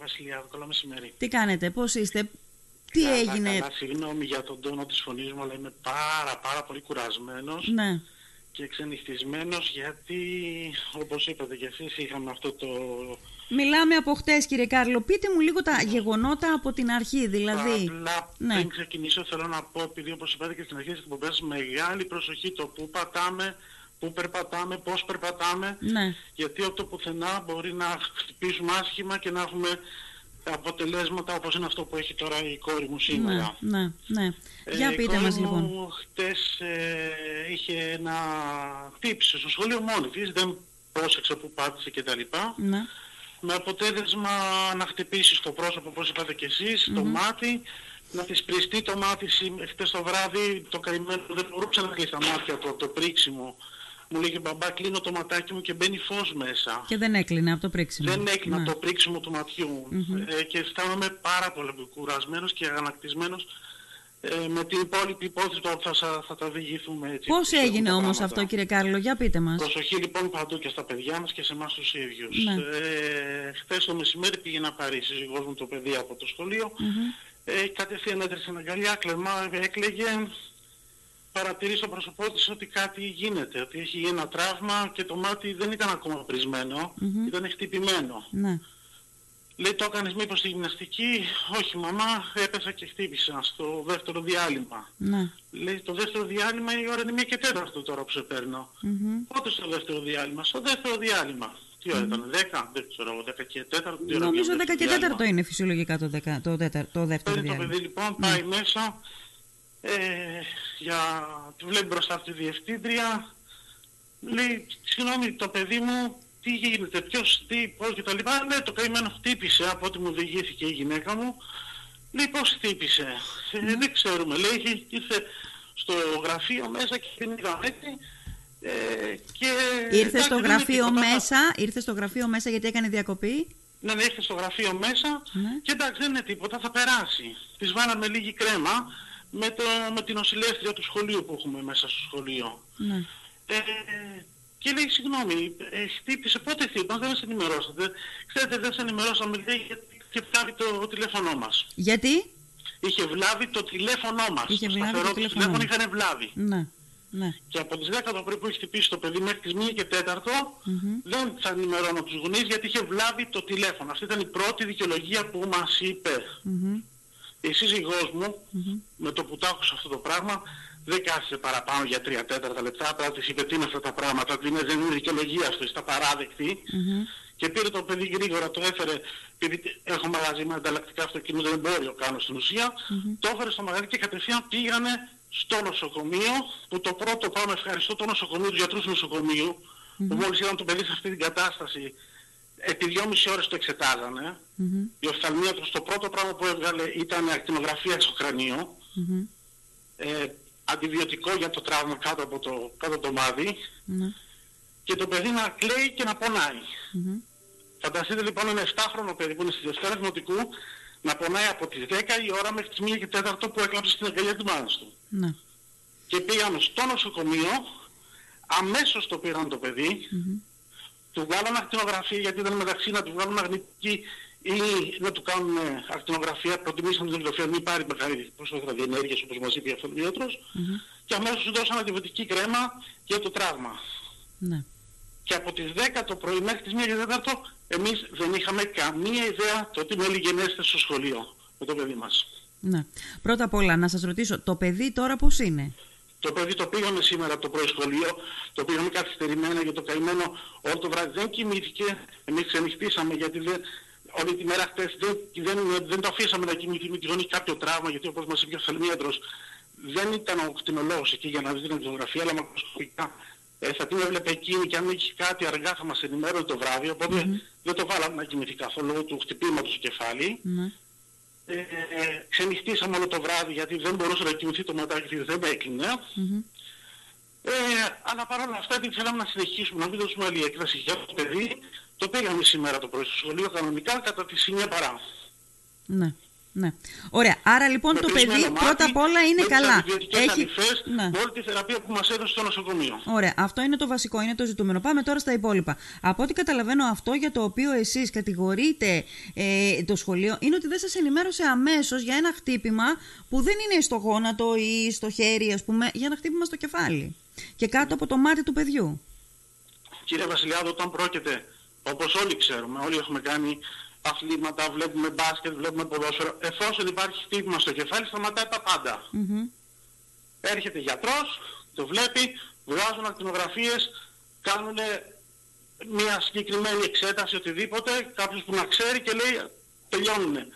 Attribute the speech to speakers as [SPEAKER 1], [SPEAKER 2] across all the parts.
[SPEAKER 1] Βασιλιάδου, καλό μεσημέρι.
[SPEAKER 2] Τι κάνετε, πώς είστε, τι
[SPEAKER 1] Καλά,
[SPEAKER 2] έγινε;
[SPEAKER 1] Καλά, συγγνώμη για τον τόνο της φωνής μου, αλλά είμαι πάρα πάρα πολύ κουρασμένος
[SPEAKER 2] Ναι,
[SPEAKER 1] και ξενυχτισμένος γιατί, όπως είπατε και εσείς, είχαμε αυτό το...
[SPEAKER 2] μιλάμε από χτες κύριε Κάρλο. Πείτε μου λίγο τα γεγονότα από την αρχή, δηλαδή.
[SPEAKER 1] Απλά
[SPEAKER 2] Ναι.
[SPEAKER 1] πριν ξεκινήσω θέλω να πω, επειδή όπως είπατε και στην αρχή της εκπομπής, μεγάλη προσοχή το πού πατάμε, πού περπατάμε, πώς περπατάμε,
[SPEAKER 2] Ναι,
[SPEAKER 1] γιατί από το πουθενά μπορεί να χτυπήσουμε άσχημα και να έχουμε αποτελέσματα όπως είναι αυτό που έχει τώρα η κόρη μου
[SPEAKER 2] ναι,
[SPEAKER 1] σήμερα.
[SPEAKER 2] ναι, ναι.
[SPEAKER 1] Ε,
[SPEAKER 2] Για
[SPEAKER 1] η
[SPEAKER 2] πείτε
[SPEAKER 1] κόρη
[SPEAKER 2] μας
[SPEAKER 1] μου
[SPEAKER 2] λοιπόν.
[SPEAKER 1] χτες ε, είχε ένα χτύπησε στο σχολείο μόνη της, δεν πρόσεξε που πάτησε κτλ.
[SPEAKER 2] Ναι,
[SPEAKER 1] Με αποτέλεσμα να χτυπήσει στο πρόσωπο όπως είπατε και εσείς, το μάτι, να της πριστεί το μάτι σήμ- χτες το βράδυ, το καημένο δεν μπορούσε να κλείσει τα μάτια του από το πρίξιμο. Μου λέγε μπαμπά κλείνω το ματάκι μου και μπαίνει φως μέσα.
[SPEAKER 2] και δεν έκλεινε από το πρίξιμο.
[SPEAKER 1] Δεν έκλεινα
[SPEAKER 2] Ναι.
[SPEAKER 1] το πρίξιμο του ματιού ε, και αισθάνομαι πάρα πολύ κουρασμένος και αγανακτισμένος ε, με την υπόλοιπη υπόθεση που θα, σα- θα τα διηγηθούμε έτσι.
[SPEAKER 2] Πώς
[SPEAKER 1] πιστεύω,
[SPEAKER 2] έγινε
[SPEAKER 1] τα
[SPEAKER 2] όμως
[SPEAKER 1] πράγματα.
[SPEAKER 2] αυτό κύριε Κάρλο, για πείτε μας.
[SPEAKER 1] Προσοχή λοιπόν παντού και στα παιδιά μας και σε εμάς τους ίδιους.
[SPEAKER 2] Ναι.
[SPEAKER 1] Ε, χθες το μεσημέρι πήγε να πάρει η σύζυγός μου το παιδί από το σχολείο. Ε, κατευθείαν έτρεξε αγκαλιά, κλεμά, έκλαιγε. Παρατηρεί στο πρόσωπό της ότι κάτι γίνεται, ότι έχει ένα τραύμα και το μάτι δεν ήταν ακόμα πρισμένο, ήταν χτυπημένο.
[SPEAKER 2] Ναι,
[SPEAKER 1] Λέει το έκανες μήπως στη γυμναστική, όχι μαμά, έπεσα και χτύπησα στο δεύτερο διάλειμμα.
[SPEAKER 2] ναι.
[SPEAKER 1] Λέει το δεύτερο διάλειμμα η ώρα είναι μία και τέταρτο τώρα που σε παίρνω.
[SPEAKER 2] Μμμ.
[SPEAKER 1] Πότε στο δεύτερο διάλειμμα, στο δεύτερο διάλειμμα. Τι ώρα ήταν, 10, δεν ξέρω, 10 και 4. Τι ώρα
[SPEAKER 2] Νομίζω
[SPEAKER 1] βγαίνει
[SPEAKER 2] 10 και
[SPEAKER 1] διάλειμμα.
[SPEAKER 2] 4 είναι φυσιολογικά το, δεκα, το, τέταρ- το δεύτερο
[SPEAKER 1] Παίρνει το
[SPEAKER 2] διάλειμμα.
[SPEAKER 1] παιδί λοιπόν, πάει μέσα, ε, για, τη βλέπει μπροστά από τη διευθύντρια, λέει, συγγνώμη το παιδί μου, τι γίνεται, ποιος, τι, πώς και τα λοιπά. Λέει, το καημένο χτύπησε από ό,τι μου διηγήθηκε η γυναίκα μου. Λέει, πώς χτύπησε. Ε, δεν ξέρουμε. Λέει, είχε- ήρθε στο γραφείο μέσα και την είδαμε έτσι. Ε, και,
[SPEAKER 2] Ήρθε
[SPEAKER 1] εντάξει,
[SPEAKER 2] στο
[SPEAKER 1] δεν είναι
[SPEAKER 2] γραφείο
[SPEAKER 1] τίποτα,
[SPEAKER 2] μέσα, ήρθε στο γραφείο μέσα γιατί έκανε διακοπή;
[SPEAKER 1] ναι, ναι, ήρθε στο γραφείο μέσα
[SPEAKER 2] Ναι.
[SPEAKER 1] και εντάξει δεν είναι τίποτα, θα περάσει. Της βάλαμε λίγη κρέμα με, το, με την νοσηλεύτρια του σχολείου που έχουμε μέσα στο σχολείο.
[SPEAKER 2] Ναι.
[SPEAKER 1] Ε, και λέει, συγγνώμη, ε, χτύπησε, πότε χτύπησε, δεν μας ενημερώσατε. Ξέρετε, δεν σε ενημερώσαμε, λέει, γιατί είχε βλάβει το τηλέφωνό μας.
[SPEAKER 2] Γιατί;
[SPEAKER 1] Είχε βλάβει το τηλέφωνό μας.
[SPEAKER 2] Είχε
[SPEAKER 1] το
[SPEAKER 2] βλάβει το
[SPEAKER 1] σταθερό του
[SPEAKER 2] τηλέφωνο
[SPEAKER 1] τηλέφωνο
[SPEAKER 2] μας.
[SPEAKER 1] είχαν βλάβει.
[SPEAKER 2] Ναι. Ναι.
[SPEAKER 1] Και από τις 10 το πρωί που έχει χτυπήσει το παιδί μέχρι τις 1 και 4 δεν θα ενημερώνω τους γονείς γιατί είχε βλάβει το τηλέφωνο. Αυτή ήταν η πρώτη δικαιολογία που μας είπε.
[SPEAKER 2] Μμμ.
[SPEAKER 1] Η σύζυγός μου με το που το άκουσα αυτό το πράγμα δεν κάθισε παραπάνω για 3 τέταρτα λεπτά. Απλά της είπε τι είναι αυτά τα πράγματα. Τι είναι, δεν είναι δικαιολογία αυτό, είστε απαράδεκτη.
[SPEAKER 2] Μμμ.
[SPEAKER 1] Και πήρε το παιδί γρήγορα, το έφερε, επειδή έχω μαγαζί με ανταλλακτικά αυτοκίνητα, δεν εμπόριο κάνω στην ουσια το έφερε στο μαγαζί και κατευθείαν πήγανε στο νοσοκομείο, που το πρώτο πάμε ευχαριστώ το νοσοκομείο, τους γιατρούς του νοσοκομείου, που μόλις είδαν το παιδί σε αυτή την κατάσταση, επί δυόμιση ώρες το εξετάζανε.
[SPEAKER 2] Μμμ.
[SPEAKER 1] Η οφθαλμίατρος το πρώτο πράγμα που έβγαλε ήταν ακτινογραφία στο κρανίο,
[SPEAKER 2] Μμμ.
[SPEAKER 1] ε, αντιβιωτικό για το τραύμα κάτω από το, κάτω από το μάδι
[SPEAKER 2] Ναι.
[SPEAKER 1] και το παιδί να κλαίει και να πονάει.
[SPEAKER 2] Μμμ.
[SPEAKER 1] Φανταστείτε λοιπόν ένα 7χρονο παιδί που είναι στη Δευτέρα Δημοτικού να πονάει από τις 10 η ώρα μέχρι τις 1 και 4 που έκλαψε στην αγκαλιά της μάνας του.
[SPEAKER 2] Ναι.
[SPEAKER 1] Και πήγαμε στο νοσοκομείο, αμέσως το πήραν το παιδί,
[SPEAKER 2] Μμμ.
[SPEAKER 1] Του βγάλαν ακτινογραφία γιατί ήταν μεταξύ να του βγάλουν μαγνητική ή να του κάνουν ε, ακτινογραφία, προτιμήσαν την γραφεία, μην πάρει μεγάλη ποσότητα διενέργειας όπως μας είπε ο αυτοδίατρος
[SPEAKER 2] Μμμ.
[SPEAKER 1] και αμέσως του δώσαν αντιβιωτική κρέμα για το τραύμα.
[SPEAKER 2] Ναι.
[SPEAKER 1] Και από τις 10 το πρωί μέχρι τις 1 και 4 εμείς δεν είχαμε καμία ιδέα το τι μέλη γενέστε στο σχολείο με το παιδί μας.
[SPEAKER 2] Ναι. Πρώτα απ' όλα να σας ρωτήσω, το παιδί τώρα πώς είναι;
[SPEAKER 1] Το παιδί το πήγαμε σήμερα από το πρωί σχολείο, το πήγαμε καθυστερημένα για το καημένο όλο το βράδυ δεν κοιμήθηκε, εμείς ξενυχτήσαμε γιατί δεν, όλη τη μέρα χτες δεν, δεν, δεν το αφήσαμε να κοιμηθεί με τη γονή κάποιο τραύμα γιατί όπως μας είπε ο φθαλμίατρος δεν ήταν ο κτηνολόγος εκεί για να δει την αντιγραφία αλλά μακροσκοπικά ε, θα την έβλεπε εκείνη και αν είχε κάτι αργά θα μας ενημέρωνε το βράδυ οπότε δεν το βάλαμε να κοιμηθεί καθόλου λόγω του χτυπήματος στο κεφάλι.
[SPEAKER 2] Ναι.
[SPEAKER 1] Ε, ε, ξενυχτήσαμε όλο το βράδυ γιατί δεν μπορούσε να κοιμηθεί το ματάκι γιατί δεν έκλεινε.
[SPEAKER 2] Μμμ.
[SPEAKER 1] Ε, αλλά παρόλα αυτά επειδή θέλαμε να συνεχίσουμε να μην δώσουμε άλλη έκδοση για το παιδί, το πήγαμε σήμερα το πρωί στο σχολείο κανονικά κατά τη σημεία παρά.
[SPEAKER 2] Ναι. Ναι. Ωραία. Άρα λοιπόν
[SPEAKER 1] Με
[SPEAKER 2] το
[SPEAKER 1] κλεισμένο
[SPEAKER 2] παιδί
[SPEAKER 1] μάτι,
[SPEAKER 2] πρώτα απ' όλα είναι
[SPEAKER 1] με τις
[SPEAKER 2] καλά.
[SPEAKER 1] αντιβιωτικές αλυφές,
[SPEAKER 2] Ναι.
[SPEAKER 1] με όλη τη θεραπεία που μας έδωσε στο νοσοκομείο.
[SPEAKER 2] Ωραία, αυτό είναι το βασικό, είναι το ζητούμενο. Πάμε τώρα στα υπόλοιπα. Από ό,τι καταλαβαίνω, αυτό για το οποίο εσείς κατηγορείτε ε, το σχολείο είναι ότι δεν σας ενημέρωσε αμέσως για ένα χτύπημα που δεν είναι στο γόνατο ή στο χέρι, ας πούμε, για ένα χτύπημα στο κεφάλι. Και κάτω από το μάτι του παιδιού.
[SPEAKER 1] Κύριε Βασιλιάδο, όταν πρόκειται, όπως όλοι ξέρουμε, όλοι έχουμε κάνει αθλήματα, βλέπουμε μπάσκετ, βλέπουμε ποδόσφαιρο, εφόσον υπάρχει χτύπημα στο κεφάλι, σταματάει τα πάντα.
[SPEAKER 2] Μμμ.
[SPEAKER 1] Έρχεται γιατρός, το βλέπει, βγάζουν ακτινογραφίες, κάνουν μια συγκεκριμένη εξέταση, οτιδήποτε, κάποιος που να ξέρει και λέει τελειώνουμε.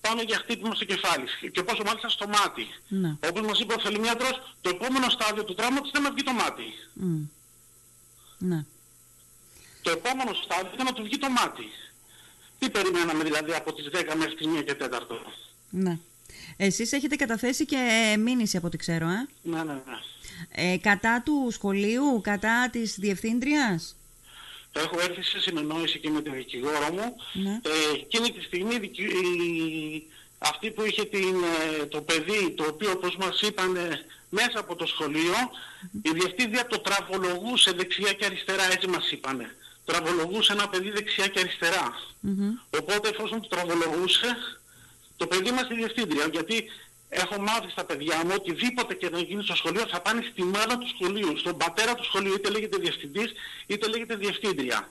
[SPEAKER 1] Πάμε για χτύπημα στο κεφάλι και πόσο μάλιστα στο μάτι.
[SPEAKER 2] Ναι.
[SPEAKER 1] Όπως μας είπε ο θελημιάτρος, το επόμενο στάδιο του τραύματος ήταν να βγει το μάτι.
[SPEAKER 2] Μμ. Ναι.
[SPEAKER 1] Το επόμενο στάδιο ήταν να του βγει το μάτι. Τι περιμέναμε δηλαδή από τις 10 μέχρι τις 1 και 4.
[SPEAKER 2] ναι. Εσείς έχετε καταθέσει και μήνυση από ό,τι ξέρω, ε;
[SPEAKER 1] Ναι, ναι, ναι.
[SPEAKER 2] ε κατά του σχολείου, κατά της διευθύντριας;
[SPEAKER 1] Έχω έρθει σε συνεννόηση και με την δικηγόρο μου.
[SPEAKER 2] Ναι.
[SPEAKER 1] Ε, εκείνη τη στιγμή η δικη- η- αυτή που είχε την, ε, το παιδί, το οποίο όπως μας είπαν ε, μέσα από το σχολείο, η διευθύντρια το τραβολογούσε δεξιά και αριστερά, έτσι μας είπανε. Τραβολογούσε ένα παιδί δεξιά και αριστερά.
[SPEAKER 2] Μμμ.
[SPEAKER 1] Οπότε εφόσον το τραβολογούσε, το παιδί μας τη διευθύντρια, γιατί έχω μάθει στα παιδιά μου οτιδήποτε και να γίνει στο σχολείο θα πάνε στη μάνα του σχολείου, στον πατέρα του σχολείου, είτε λέγεται διευθυντής είτε λέγεται διευθύντρια.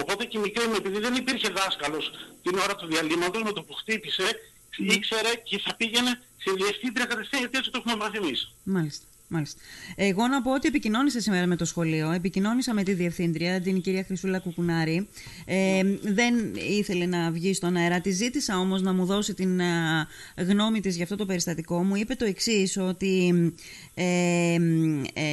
[SPEAKER 1] Οπότε και η μικρή μου, επειδή δεν υπήρχε δάσκαλος την ώρα του διαλύματος, με το που χτύπησε, ήξερε και θα πήγαινε στη διευθύντρια κατευθείαν, γιατί έτσι το έχουμε μάθει εμείς.
[SPEAKER 2] Μάλιστα. Μάλιστα. Εγώ να πω ότι επικοινώνησα σήμερα με το σχολείο. Επικοινώνησα με τη διευθύντρια, την κυρία Χρυσούλα Κουκουνάρη. Ε, δεν ήθελε να βγει στον αέρα. Τη ζήτησα όμως να μου δώσει την α, γνώμη της για αυτό το περιστατικό. Μου είπε το εξής, ότι ε, ε,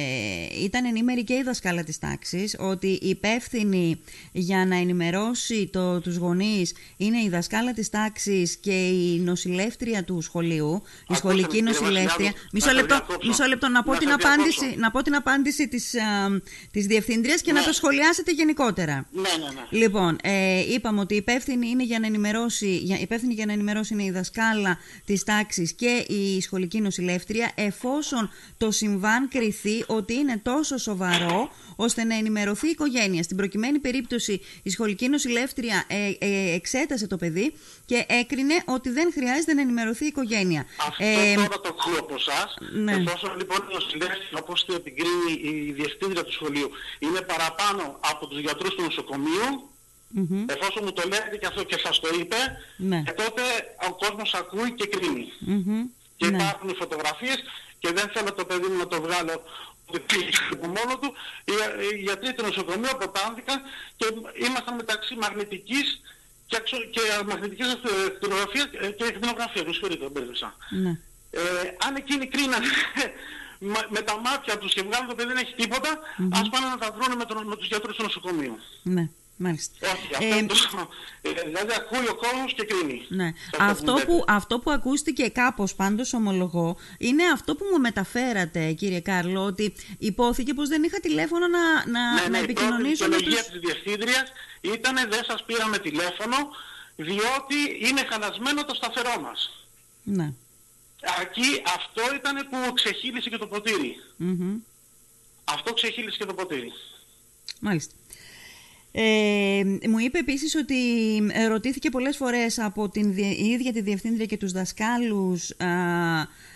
[SPEAKER 2] ήταν ενήμερη και η δασκάλα της τάξης, ότι η υπεύθυνη για να ενημερώσει το, τους γονείς είναι η δασκάλα της τάξης και η νοσηλεύτρια του σχολείου, η
[SPEAKER 1] Ακούστε
[SPEAKER 2] σχολική
[SPEAKER 1] με, κύριε
[SPEAKER 2] νοσηλεύτρια.
[SPEAKER 1] Βασιλιάδου,
[SPEAKER 2] Μισό
[SPEAKER 1] να σε
[SPEAKER 2] λεπτό,
[SPEAKER 1] διακόψω.
[SPEAKER 2] μισό λεπτό να πω,
[SPEAKER 1] Να
[SPEAKER 2] την
[SPEAKER 1] σε
[SPEAKER 2] απάντηση,
[SPEAKER 1] διακόψω.
[SPEAKER 2] να πω την απάντηση της, α, της διευθύντριας και να
[SPEAKER 1] Ναι.
[SPEAKER 2] το σχολιάσετε γενικότερα.
[SPEAKER 1] Ναι, ναι, ναι.
[SPEAKER 2] Λοιπόν, ε, είπαμε ότι η υπεύθυνη, είναι για να ενημερώσει, για, υπεύθυνη για να ενημερώσει είναι η δασκάλα της τάξης και η σχολική νοσηλεύτρια εφόσον το συμβάν κριθεί ότι είναι τόσο σοβαρό ώστε να ενημερωθεί η οικογένεια. Στην προκειμένη περίπτωση η σχολική νοσηλεύτρια ε, ε, εξέτασε το παιδί και έκρινε ότι δεν χρειάζεται να ενημερωθεί η οικογένεια.
[SPEAKER 1] Αυτό
[SPEAKER 2] Ε,
[SPEAKER 1] τώρα το ακούω από εσάς.
[SPEAKER 2] ναι.
[SPEAKER 1] Εφόσον λοιπόν η νοσηλεύτρια, όπως το επικρίνει η διευθύντρια του σχολείου, είναι παραπάνω από τους γιατρούς του νοσοκομείου,
[SPEAKER 2] μμμ,
[SPEAKER 1] εφόσον μου το λέτε και αυτό και σας το είπε,
[SPEAKER 2] Ναι.
[SPEAKER 1] ε, τότε ο κόσμος ακούει και κρίνει.
[SPEAKER 2] μμμ,
[SPEAKER 1] Και
[SPEAKER 2] ναι.
[SPEAKER 1] υπάρχουν οι φωτογραφίες και δεν θέλω το παιδί μου να το βγάλω ότι πήγε από μόνος του. Οι, οι γιατροί του νοσοκομείου αποτάνθηκαν και ήμασταν μεταξύ μαγνητικής και, αξο, και μαγνητικής ακτινογραφίας ε, και ακτινογραφίας. Με συγχωρείτε, μπέρδεψα.
[SPEAKER 2] ναι.
[SPEAKER 1] Ε, αν εκείνοι κρίνανε με- με τα μάτια τους και βγάλουν το παιδί δεν έχει τίποτα, ας πάνε να τα βρουν με, τον, με τους γιατρούς του νοσοκομείου.
[SPEAKER 2] ναι. Μάλιστα.
[SPEAKER 1] Όχι, αυτό
[SPEAKER 2] Ε,
[SPEAKER 1] είναι το, ε, δηλαδή ακούει ο κόσμος και κρίνει.
[SPEAKER 2] Ναι.
[SPEAKER 1] Σε
[SPEAKER 2] Αυτό
[SPEAKER 1] λέτε.
[SPEAKER 2] που, αυτό που ακούστηκε κάπως πάντως ομολογώ είναι αυτό που μου μεταφέρατε κύριε Κάρλο ότι υπόθηκε πως δεν είχα τηλέφωνο να, να,
[SPEAKER 1] Ναι,
[SPEAKER 2] να
[SPEAKER 1] ναι, η
[SPEAKER 2] επικοινωνήσω
[SPEAKER 1] πρώτη
[SPEAKER 2] με τους...
[SPEAKER 1] δικαιολογία της διευθύντριας ήταν δεν σας πήραμε τηλέφωνο διότι είναι χαλασμένο το σταθερό μας.
[SPEAKER 2] Ναι.
[SPEAKER 1] Εκεί αυτό ήταν που ξεχύλισε και το ποτήρι.
[SPEAKER 2] Μμμ.
[SPEAKER 1] Αυτό ξεχύλισε και το ποτήρι.
[SPEAKER 2] Μάλιστα. Ε, μου είπε επίσης ότι ε, ρωτήθηκε πολλές φορές από την δι- η ίδια τη διευθύντρια και τους δασκάλους α,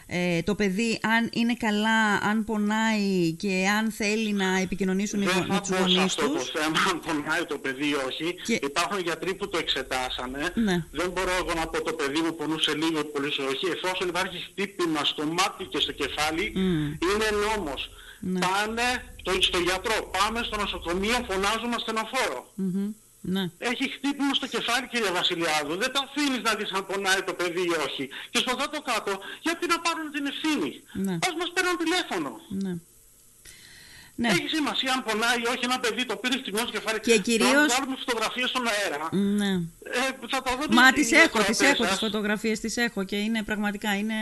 [SPEAKER 2] ε, το παιδί αν είναι καλά, αν πονάει και αν θέλει να επικοινωνήσουν οι
[SPEAKER 1] Δεν
[SPEAKER 2] γο- με
[SPEAKER 1] θα
[SPEAKER 2] τους
[SPEAKER 1] πω σε
[SPEAKER 2] γονείς
[SPEAKER 1] αυτό το
[SPEAKER 2] τους.
[SPEAKER 1] θέμα αν πονάει το παιδί ή όχι.
[SPEAKER 2] Και-
[SPEAKER 1] Υπάρχουν γιατροί που το εξετάσανε.
[SPEAKER 2] Ναι.
[SPEAKER 1] Δεν μπορώ εγώ να πω το παιδί μου πονούσε λίγο ή πολύ όχι. Εφόσον υπάρχει χτύπημα στο μάτι και στο κεφάλι,
[SPEAKER 2] Μμ.
[SPEAKER 1] είναι νόμος.
[SPEAKER 2] Ναι.
[SPEAKER 1] Πάνε το, στο γιατρό, πάμε στο νοσοκομείο, φωνάζουμε ασθενοφόρο.
[SPEAKER 2] Μμμ. Ναι.
[SPEAKER 1] Έχει χτύπημα στο κεφάλι κύριε Βασιλιάδου. Δεν το αφήνεις να δεις αν πονάει το παιδί ή όχι. Και στο κάτω κάτω, γιατί να πάρουν την ευθύνη;
[SPEAKER 2] Ναι.
[SPEAKER 1] Ας μας παίρνουν τηλέφωνο.
[SPEAKER 2] Ναι. Ναι.
[SPEAKER 1] Έχει σημασία αν πονάει ή όχι ένα παιδί το πήρε στιγμιό στο κεφάλι.
[SPEAKER 2] Και κυρίως-
[SPEAKER 1] Να βγάλουμε φωτογραφίες στον αέρα.
[SPEAKER 2] ναι.
[SPEAKER 1] Ε, θα τα δω
[SPEAKER 2] Μα
[SPEAKER 1] οι-
[SPEAKER 2] τις
[SPEAKER 1] οι
[SPEAKER 2] έχω, τις
[SPEAKER 1] ακροατές
[SPEAKER 2] έχω, τις
[SPEAKER 1] σας.
[SPEAKER 2] φωτογραφίες τις έχω και είναι πραγματικά, είναι...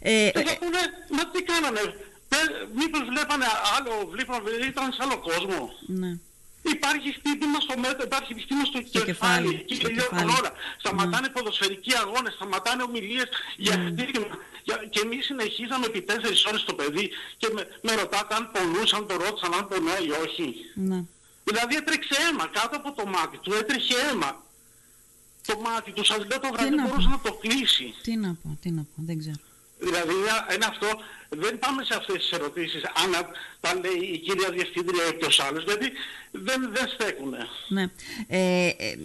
[SPEAKER 2] Ε,
[SPEAKER 1] Και θα πούνε, μα τι κάνανε; Πε- Μήπως βλέπανε άλλο, βλέπανε, ήταν σε άλλο κόσμο;
[SPEAKER 2] ναι.
[SPEAKER 1] Ή Υπάρχει χτύπημα στο μέτρο, υπάρχει χτύπημα στο,
[SPEAKER 2] Στο κεφάλι,
[SPEAKER 1] κεφάλι. Εκεί
[SPEAKER 2] στο
[SPEAKER 1] τελειώνουν
[SPEAKER 2] κεφάλι.
[SPEAKER 1] όλα. Σταματάνε ποδοσφαιρικοί αγώνες, σταματάνε ομιλίες για
[SPEAKER 2] Ναι.
[SPEAKER 1] χτύπημα. Για- Και εμείς συνεχίζαμε επί τέσσερις ώρες το παιδί και με, με ρωτάτε αν πονούσαν, το ρώτησαν αν πονάει ή όχι.
[SPEAKER 2] Ναι.
[SPEAKER 1] Δηλαδή έτρεξε αίμα κάτω από το μάτι του, έτρεχε αίμα. Το μάτι του, σας λέω το βράδυ
[SPEAKER 2] να
[SPEAKER 1] δεν μπορούσε
[SPEAKER 2] πω.
[SPEAKER 1] να το κλείσει.
[SPEAKER 2] Τι να πω, τι να πω, δεν ξέρω.
[SPEAKER 1] Δηλαδή είναι- είναι αυτό, δεν πάμε σε αυτές τις ερωτήσεις αν τα λέει η κυρία Διευθύντρια ή ποιος άλλος, γιατί δεν, δεν στέκουνε.
[SPEAKER 2] Ναι. Ε, ε, ε,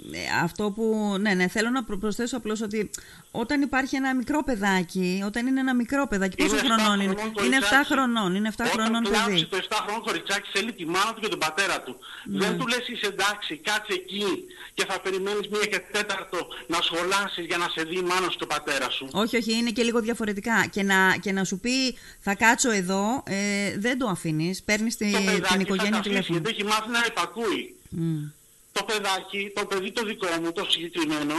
[SPEAKER 2] αυτό που. Ναι, ναι, θέλω να προ- προσθέσω απλώς ότι όταν υπάρχει ένα μικρό παιδάκι, όταν είναι ένα μικρό παιδάκι, πόσο
[SPEAKER 1] Είναι 7
[SPEAKER 2] χρονών είναι;
[SPEAKER 1] χρονών
[SPEAKER 2] Είναι 7
[SPEAKER 1] κοριτσάκι.
[SPEAKER 2] χρονών, είναι 7
[SPEAKER 1] Όταν
[SPEAKER 2] χρονών
[SPEAKER 1] κλάψει
[SPEAKER 2] παιδί.
[SPEAKER 1] το 7 χρονών κοριτσάκι θέλει τη μάνα του και τον πατέρα του.
[SPEAKER 2] Ναι.
[SPEAKER 1] Δεν του λες είσαι εντάξει, κάτσε εκεί και θα περιμένεις μία και τέταρτο να σχολάσεις για να σε δει η μάνα σου και ο πατέρας σου.
[SPEAKER 2] Όχι, όχι, είναι και λίγο διαφορετικά. Και να, και να σου πει θα κάτσω εδώ, ε, δεν το αφήνεις. Παίρνεις
[SPEAKER 1] το
[SPEAKER 2] την
[SPEAKER 1] παιδάκι
[SPEAKER 2] οικογένεια
[SPEAKER 1] θα τα αφήσει,
[SPEAKER 2] τηλέφωνο.
[SPEAKER 1] γιατί έχει μάθει να υπακούει.
[SPEAKER 2] Μμ.
[SPEAKER 1] Το παιδάκι, το παιδί το δικό μου, το συγκεκριμένο,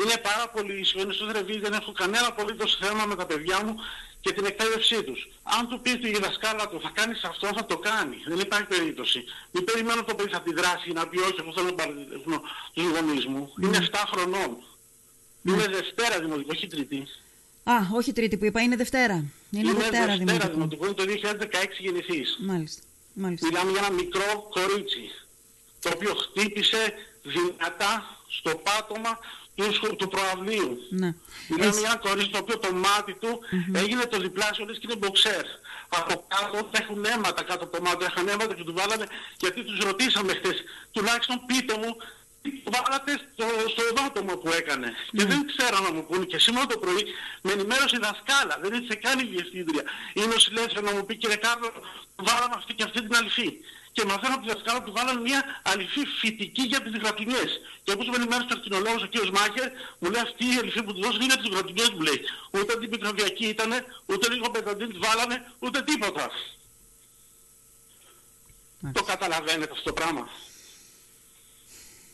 [SPEAKER 1] είναι πάρα πολύ ήσυχο, είναι στο δρεβί, δεν έχω κανένα απολύτως θέμα με τα παιδιά μου και την εκπαίδευσή τους. Αν του πεις η δασκάλα του θα κάνεις αυτό, θα το κάνει. Δεν υπάρχει περίπτωση. Μην περιμένω το παιδί θα τη δράσει να πει όχι, εγώ θέλω να παραδεχθώ τους γονείς μου. Είναι 7 χρονών. Είναι Δευτέρα δημοτικό, όχι Τρίτη.
[SPEAKER 2] Α, όχι Τρίτη που είπα, είναι Δευτέρα. Είναι, Δευτέρα, δημοτικό.
[SPEAKER 1] δημοτικό, είναι το 2016 γεννηθείς.
[SPEAKER 2] Μάλιστα. Μάλιστα.
[SPEAKER 1] Μιλάμε για ένα μικρό κορίτσι, το οποίο χτύπησε δυνατά στο πάτωμα του, σχο- του προαυλίου.
[SPEAKER 2] Ναι.
[SPEAKER 1] Μιλάμε
[SPEAKER 2] Εσύ-
[SPEAKER 1] για ένα κορίτσι το οποίο το μάτι του έγινε το διπλάσιο λες και είναι μποξέρ. Από κάτω έχουν αίματα κάτω από το μάτι, είχαν αίματα και του βάλανε γιατί τους ρωτήσαμε χθες, τουλάχιστον πείτε μου τι του βάλατε στο, στο δάτομο που έκανε. Και δεν ξέραν να μου πούνε και σήμερα το πρωί με ενημέρωσε η δασκάλα, δεν έτσι καν η διευθύντρια. Η νοσηλεύτρια να μου πει κύριε Κάρλο, βάλαμε αυτή και αυτή την αληθή. Και μαθαίνω από τη δασκάλα του βάλανε μια αληθή φυτική για τις γρατουνιές. Και όπως με ενημέρωσε ο ακτινολόγος ο κ. Μάχερ, μου λέει αυτή η αληθή που του δώσανε είναι για τις γρατουνιές μου λέει. Ούτε αντιμικροβιακή ήτανε, ούτε λίγο πενταντίν της βάλανε, ούτε τίποτα.
[SPEAKER 2] Μάλιστα.
[SPEAKER 1] Το καταλαβαίνετε αυτό το πράγμα.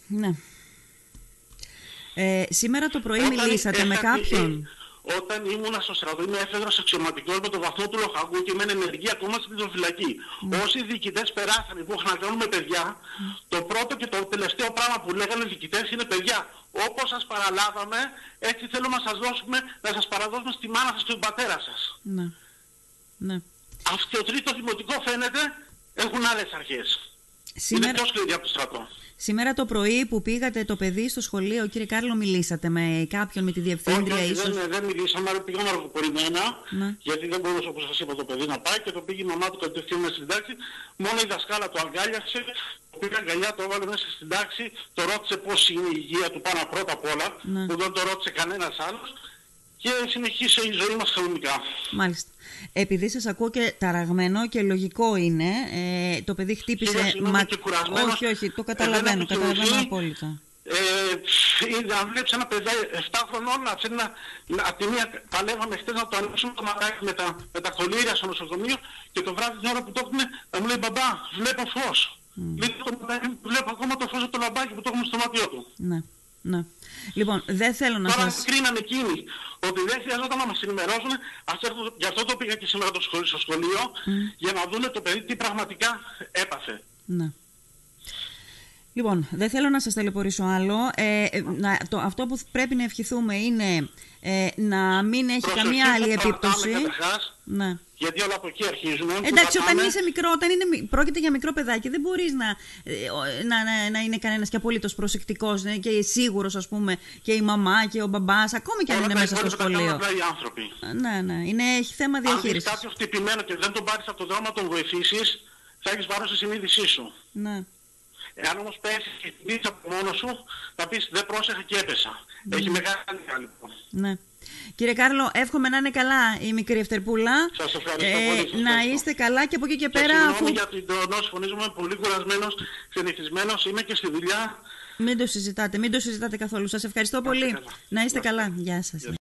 [SPEAKER 2] Ναι. Ε, σήμερα το πρωί
[SPEAKER 1] Όταν
[SPEAKER 2] μιλήσατε με
[SPEAKER 1] είχα-
[SPEAKER 2] κάποιον;
[SPEAKER 1] Όταν ήμουνα στο στρατό, είμαι έφεδρος αξιωματικός με το βαθμό του λοχαγού και είμαι ενεργή ακόμα στην φυλακή. Όσοι διοικητές περάσανε που είχαν να κάνουν με παιδιά, το πρώτο και το τελευταίο πράγμα που λέγανε οι διοικητές είναι παιδιά. Όπως σας παραλάβαμε, έτσι θέλουμε να σας δώσουμε, να σας παραδώσουμε στη μάνα σας και τον πατέρα σας.
[SPEAKER 2] Ναι. Ναι.
[SPEAKER 1] Αυτό το τρίτο δημοτικό φαίνεται έχουν άλλες αρχές. Είναι
[SPEAKER 2] Σήμερα,
[SPEAKER 1] πιο σκληρή από το στρατό.
[SPEAKER 2] σήμερα το πρωί που πήγατε το παιδί στο σχολείο, κύριε Κάρλο, μιλήσατε με κάποιον, με τη
[SPEAKER 1] Όχι,
[SPEAKER 2] διευθύντρια
[SPEAKER 1] όχι,
[SPEAKER 2] ίσως;
[SPEAKER 1] δεν, δεν μιλήσαμε, αλλά πήγαμε αργοπορημένα,
[SPEAKER 2] Ναι.
[SPEAKER 1] γιατί δεν μπορούσε όπως σας είπα το παιδί να πάει και το πήγε η μαμά του κατευθείαν μέσα στην τάξη. Μόνο η δασκάλα το αγκάλιασε, το πήγε αγκαλιά, το έβαλε μέσα στην τάξη, το ρώτησε πώς είναι η υγεία του πάνω πρώτα απ' όλα,
[SPEAKER 2] Ναι.
[SPEAKER 1] που δεν το ρώτησε κανένας άλλος και συνεχίσε η ζωή μας κανονικά.
[SPEAKER 2] Μάλιστα. Επειδή σας ακούω και ταραγμένο και λογικό είναι, ε, το παιδί χτύπησε...
[SPEAKER 1] Χίλια συγγνώμη και κουρασμένος.
[SPEAKER 2] όχι, όχι, το
[SPEAKER 1] Ε,
[SPEAKER 2] καταλαβαίνω,
[SPEAKER 1] δεν
[SPEAKER 2] καταλαβαίνω
[SPEAKER 1] επικοινωνεί.
[SPEAKER 2] απόλυτα.
[SPEAKER 1] Ε, είδα, αν βλέπεις ένα παιδί 7 χρονών να θέλει να, να, απ' τη μία παλεύαμε χτες να το ανοίξουμε το ματάκι με τα, με τα κολλήρια στο νοσοκομείο και το βράδυ την ώρα που το έχουμε να μου λέει μπαμπά βλέπω φως. Λέει το ματάκι μου, βλέπω ακόμα το φως από το λαμπάκι που το έχουμε στο μάτιό του.
[SPEAKER 2] Ναι, ναι. Λοιπόν, δεν θέλω να
[SPEAKER 1] Τώρα
[SPEAKER 2] σας...
[SPEAKER 1] κρίνανε εκείνοι ότι δεν χρειαζόταν να μας ενημερώσουν. Αυτό, γι' αυτό το πήγα και σήμερα το σχολείο, στο σχολείο για να δούνε το παιδί τι πραγματικά έπαθε.
[SPEAKER 2] Ναι. Λοιπόν, δεν θέλω να σας ταλαιπωρήσω άλλο. Ε, ε, να, το, αυτό που πρέπει να ευχηθούμε είναι ε, να μην έχει
[SPEAKER 1] Προσοχή
[SPEAKER 2] καμία
[SPEAKER 1] που
[SPEAKER 2] άλλη
[SPEAKER 1] πατάμε
[SPEAKER 2] επίπτωση.
[SPEAKER 1] καταρχάς,
[SPEAKER 2] Ναι.
[SPEAKER 1] γιατί όλα από εκεί αρχίζουν. που
[SPEAKER 2] Εντάξει, όταν
[SPEAKER 1] πατάμε.
[SPEAKER 2] είσαι μικρό, όταν είναι, μι- πρόκειται για μικρό παιδάκι, δεν μπορείς να, ε, ο- να, να, να είναι κανένας και απολύτως προσεκτικός και σίγουρος, ας πούμε, και η μαμά και ο μπαμπάς, ακόμη και αν
[SPEAKER 1] Όλα
[SPEAKER 2] είναι
[SPEAKER 1] τα
[SPEAKER 2] μέσα στο
[SPEAKER 1] υπόλοιπα τα
[SPEAKER 2] σχολείο.
[SPEAKER 1] κάνουν απλά οι άνθρωποι.
[SPEAKER 2] Ναι, ναι, είναι, έχει θέμα
[SPEAKER 1] Αν δεις
[SPEAKER 2] διαχείρισης.
[SPEAKER 1] κάποιο χτυπημένο και δεν τον πάρεις από τον δρόμο να τον βοηθήσεις, θα έχεις βάρος στη συνείδησή σου.
[SPEAKER 2] Ναι.
[SPEAKER 1] Εάν όμως πέσεις και χτυπήσεις από μόνος σου, θα πεις δεν πρόσεχα και έπεσα. Έχει μεγάλη χαρά λοιπόν.
[SPEAKER 2] Ναι. Κύριε Κάρλο, εύχομαι να είναι καλά η μικρή Ευτερπούλα.
[SPEAKER 1] Σας ευχαριστώ πολύ, σας
[SPEAKER 2] να
[SPEAKER 1] ευχαριστώ.
[SPEAKER 2] είστε καλά και από εκεί και
[SPEAKER 1] Και
[SPEAKER 2] πέρα,
[SPEAKER 1] συγγνώμη
[SPEAKER 2] αφού.
[SPEAKER 1] για την τονώση φωνής μου, είμαι πολύ κουρασμένος, ξενυχισμένος, είμαι και στη δουλειά.
[SPEAKER 2] Μην το συζητάτε, μην το συζητάτε καθόλου. Σας ευχαριστώ πολύ.
[SPEAKER 1] καλά.
[SPEAKER 2] Να είστε καλά. Γεια σας.